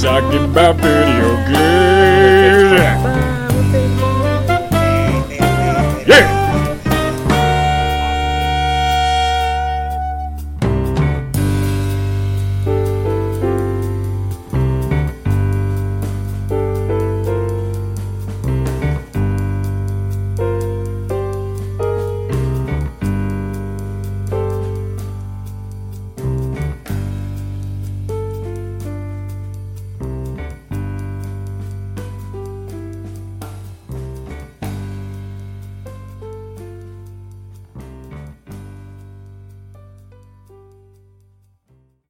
Talking about video games.